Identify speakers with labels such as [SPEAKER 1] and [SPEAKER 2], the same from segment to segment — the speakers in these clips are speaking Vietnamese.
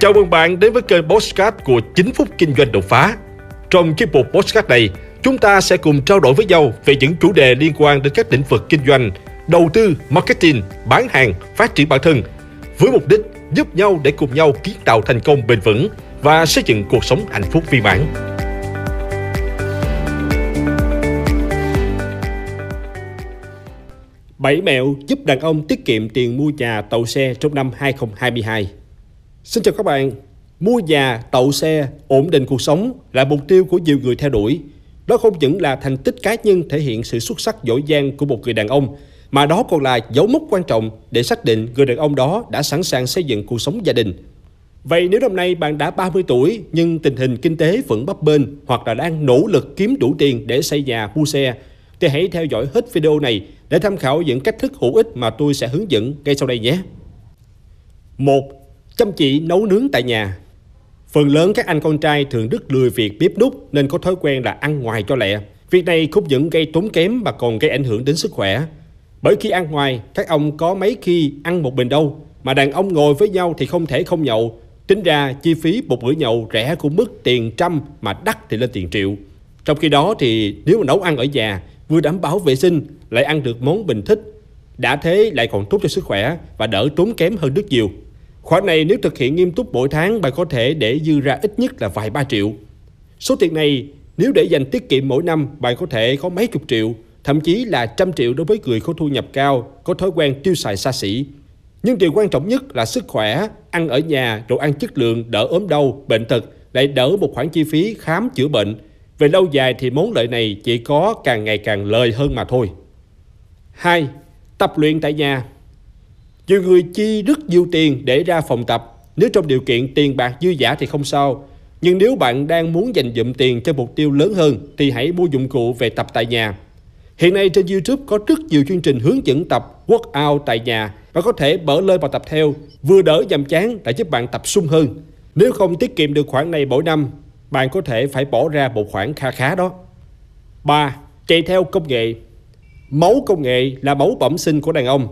[SPEAKER 1] Chào mừng bạn đến với kênh Postcard của 9 phút kinh doanh đột phá. Trong chiếc mục Postcard này, chúng ta sẽ cùng trao đổi với nhau về những chủ đề liên quan đến các lĩnh vực kinh doanh, đầu tư, marketing, bán hàng, phát triển bản thân, với mục đích giúp nhau để cùng nhau kiến tạo thành công bền vững và xây dựng cuộc sống hạnh phúc viên mãn. Bảy mẹo giúp đàn ông tiết kiệm tiền mua nhà tàu xe trong năm 2022. Xin chào các bạn. Mua nhà, tậu xe, ổn định cuộc sống là mục tiêu của nhiều người theo đuổi. Đó không những là thành tích cá nhân thể hiện sự xuất sắc giỏi giang của một người đàn ông, mà đó còn là dấu mốc quan trọng để xác định người đàn ông đó đã sẵn sàng xây dựng cuộc sống gia đình. Vậy nếu năm nay bạn đã 30 tuổi nhưng tình hình kinh tế vẫn bấp bênh hoặc là đang nỗ lực kiếm đủ tiền để xây nhà, mua xe, thì hãy theo dõi hết video này để tham khảo những cách thức hữu ích mà tôi sẽ hướng dẫn ngay sau đây nhé. 1. Chăm chỉ nấu nướng tại nhà Phần lớn các anh con trai thường rất lười việc bếp nút nên có thói quen là ăn ngoài cho lẹ. Việc này không những gây tốn kém mà còn gây ảnh hưởng đến sức khỏe. Bởi khi ăn ngoài, các ông có mấy khi ăn một mình đâu, mà đàn ông ngồi với nhau thì không thể không nhậu. Tính ra chi phí một bữa nhậu rẻ cũng mức tiền trăm mà đắt thì lên tiền triệu. Trong khi đó thì nếu mà nấu ăn ở nhà, vừa đảm bảo vệ sinh, lại ăn được món mình thích. Đã thế lại còn tốt cho sức khỏe và đỡ tốn kém hơn rất nhiều. Khoản này nếu thực hiện nghiêm túc mỗi tháng bạn có thể để dư ra ít nhất là vài ba triệu. Số tiền này nếu để dành tiết kiệm mỗi năm bạn có thể có mấy chục triệu, thậm chí là trăm triệu đối với người có thu nhập cao, có thói quen tiêu xài xa xỉ. Nhưng điều quan trọng nhất là sức khỏe, ăn ở nhà, đồ ăn chất lượng, đỡ ốm đau, bệnh tật, lại đỡ một khoản chi phí khám chữa bệnh. Về lâu dài thì món lợi này chỉ có càng ngày càng lời hơn mà thôi. 2. Tập luyện tại nhà nhiều người chi rất nhiều tiền để ra phòng tập. Nếu trong điều kiện tiền bạc dư giả thì không sao. Nhưng nếu bạn đang muốn dành dụm tiền cho mục tiêu lớn hơn thì hãy mua dụng cụ về tập tại nhà. Hiện nay trên YouTube có rất nhiều chương trình hướng dẫn tập workout tại nhà và có thể mở lên và tập theo, vừa đỡ nhàm chán lại giúp bạn tập sung hơn. Nếu không tiết kiệm được khoản này mỗi năm, bạn có thể phải bỏ ra một khoản kha khá đó. 3. Chạy theo công nghệ Máu công nghệ là máu bẩm sinh của đàn ông.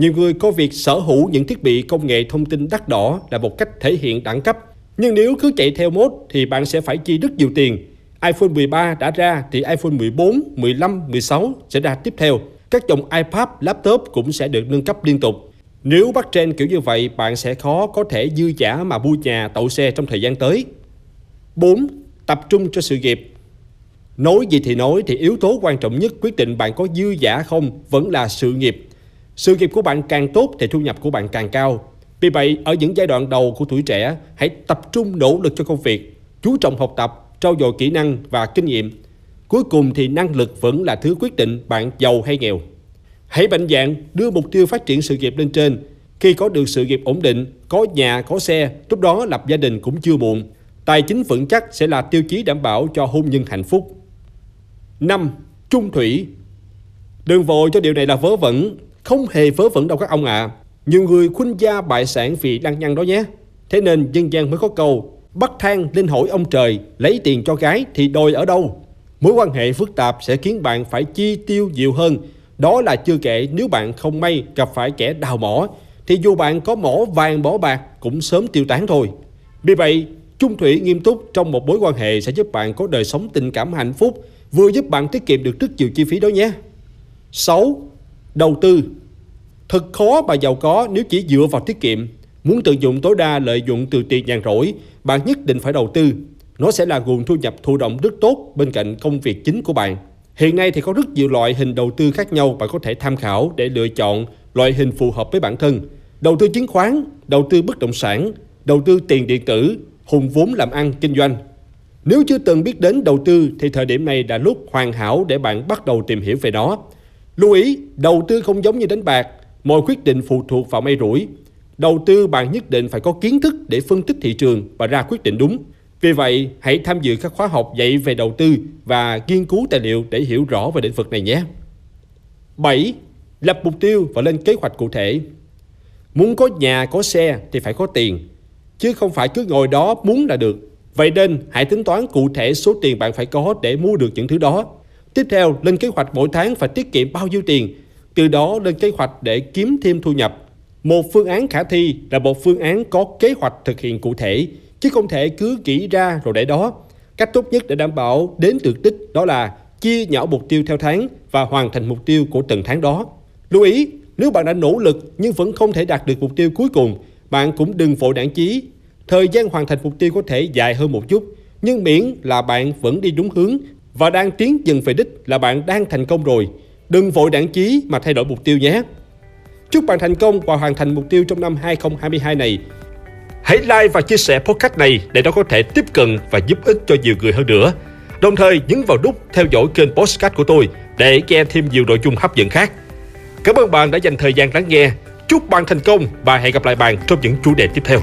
[SPEAKER 1] Nhiều người coi việc sở hữu những thiết bị công nghệ thông tin đắt đỏ là một cách thể hiện đẳng cấp. Nhưng nếu cứ chạy theo mốt thì bạn sẽ phải chi rất nhiều tiền. iPhone 13 đã ra thì iPhone 14, 15, 16 sẽ ra tiếp theo. Các dòng iPad, laptop cũng sẽ được nâng cấp liên tục. Nếu bắt trend kiểu như vậy, bạn sẽ khó có thể dư giả mà mua nhà, tậu xe trong thời gian tới. 4. Tập trung cho sự nghiệp Nói gì thì nói thì yếu tố quan trọng nhất quyết định bạn có dư giả không vẫn là sự nghiệp. Sự nghiệp của bạn càng tốt thì thu nhập của bạn càng cao. Vì vậy, ở những giai đoạn đầu của tuổi trẻ, hãy tập trung nỗ lực cho công việc, chú trọng học tập, trau dồi kỹ năng và kinh nghiệm. Cuối cùng thì năng lực vẫn là thứ quyết định bạn giàu hay nghèo. Hãy mạnh dạn đưa mục tiêu phát triển sự nghiệp lên trên. Khi có được sự nghiệp ổn định, có nhà, có xe, lúc đó lập gia đình cũng chưa muộn. Tài chính vững chắc sẽ là tiêu chí đảm bảo cho hôn nhân hạnh phúc. 5. Trung thủy Đừng vội cho điều này là vớ vẩn không hề vớ vẩn đâu các ông ạ. À. Nhiều người khuynh gia bại sản vì đăng nhăn đó nhé. Thế nên dân gian mới có câu bắt thang lên hỏi ông trời lấy tiền cho gái thì đòi ở đâu. Mối quan hệ phức tạp sẽ khiến bạn phải chi tiêu nhiều hơn. Đó là chưa kể nếu bạn không may gặp phải kẻ đào mỏ thì dù bạn có mỏ vàng bỏ bạc cũng sớm tiêu tán thôi. Vì vậy, trung thủy nghiêm túc trong một mối quan hệ sẽ giúp bạn có đời sống tình cảm hạnh phúc, vừa giúp bạn tiết kiệm được rất nhiều chi phí đó nhé. 6. Đầu tư Thật khó mà giàu có nếu chỉ dựa vào tiết kiệm. Muốn tận dụng tối đa lợi dụng từ tiền nhàn rỗi, bạn nhất định phải đầu tư. Nó sẽ là nguồn thu nhập thụ động rất tốt bên cạnh công việc chính của bạn. Hiện nay thì có rất nhiều loại hình đầu tư khác nhau bạn có thể tham khảo để lựa chọn loại hình phù hợp với bản thân. Đầu tư chứng khoán, đầu tư bất động sản, đầu tư tiền điện tử, hùng vốn làm ăn kinh doanh. Nếu chưa từng biết đến đầu tư thì thời điểm này đã lúc hoàn hảo để bạn bắt đầu tìm hiểu về nó. Lưu ý, đầu tư không giống như đánh bạc, mọi quyết định phụ thuộc vào may rủi. Đầu tư bạn nhất định phải có kiến thức để phân tích thị trường và ra quyết định đúng. Vì vậy, hãy tham dự các khóa học dạy về đầu tư và nghiên cứu tài liệu để hiểu rõ về lĩnh vực này nhé. 7. Lập mục tiêu và lên kế hoạch cụ thể. Muốn có nhà, có xe thì phải có tiền, chứ không phải cứ ngồi đó muốn là được. Vậy nên hãy tính toán cụ thể số tiền bạn phải có để mua được những thứ đó Tiếp theo, lên kế hoạch mỗi tháng phải tiết kiệm bao nhiêu tiền, từ đó lên kế hoạch để kiếm thêm thu nhập. Một phương án khả thi là một phương án có kế hoạch thực hiện cụ thể, chứ không thể cứ nghĩ ra rồi để đó. Cách tốt nhất để đảm bảo đến được đích đó là chia nhỏ mục tiêu theo tháng và hoàn thành mục tiêu của từng tháng đó. Lưu ý, nếu bạn đã nỗ lực nhưng vẫn không thể đạt được mục tiêu cuối cùng, bạn cũng đừng vội nản chí. Thời gian hoàn thành mục tiêu có thể dài hơn một chút, nhưng miễn là bạn vẫn đi đúng hướng và đang tiến dần về đích là bạn đang thành công rồi. Đừng vội đảng chí mà thay đổi mục tiêu nhé. Chúc bạn thành công và hoàn thành mục tiêu trong năm 2022 này. Hãy like và chia sẻ podcast này để nó có thể tiếp cận và giúp ích cho nhiều người hơn nữa. Đồng thời nhấn vào nút theo dõi kênh podcast của tôi để nghe thêm nhiều nội dung hấp dẫn khác. Cảm ơn bạn đã dành thời gian lắng nghe. Chúc bạn thành công và hẹn gặp lại bạn trong những chủ đề tiếp theo.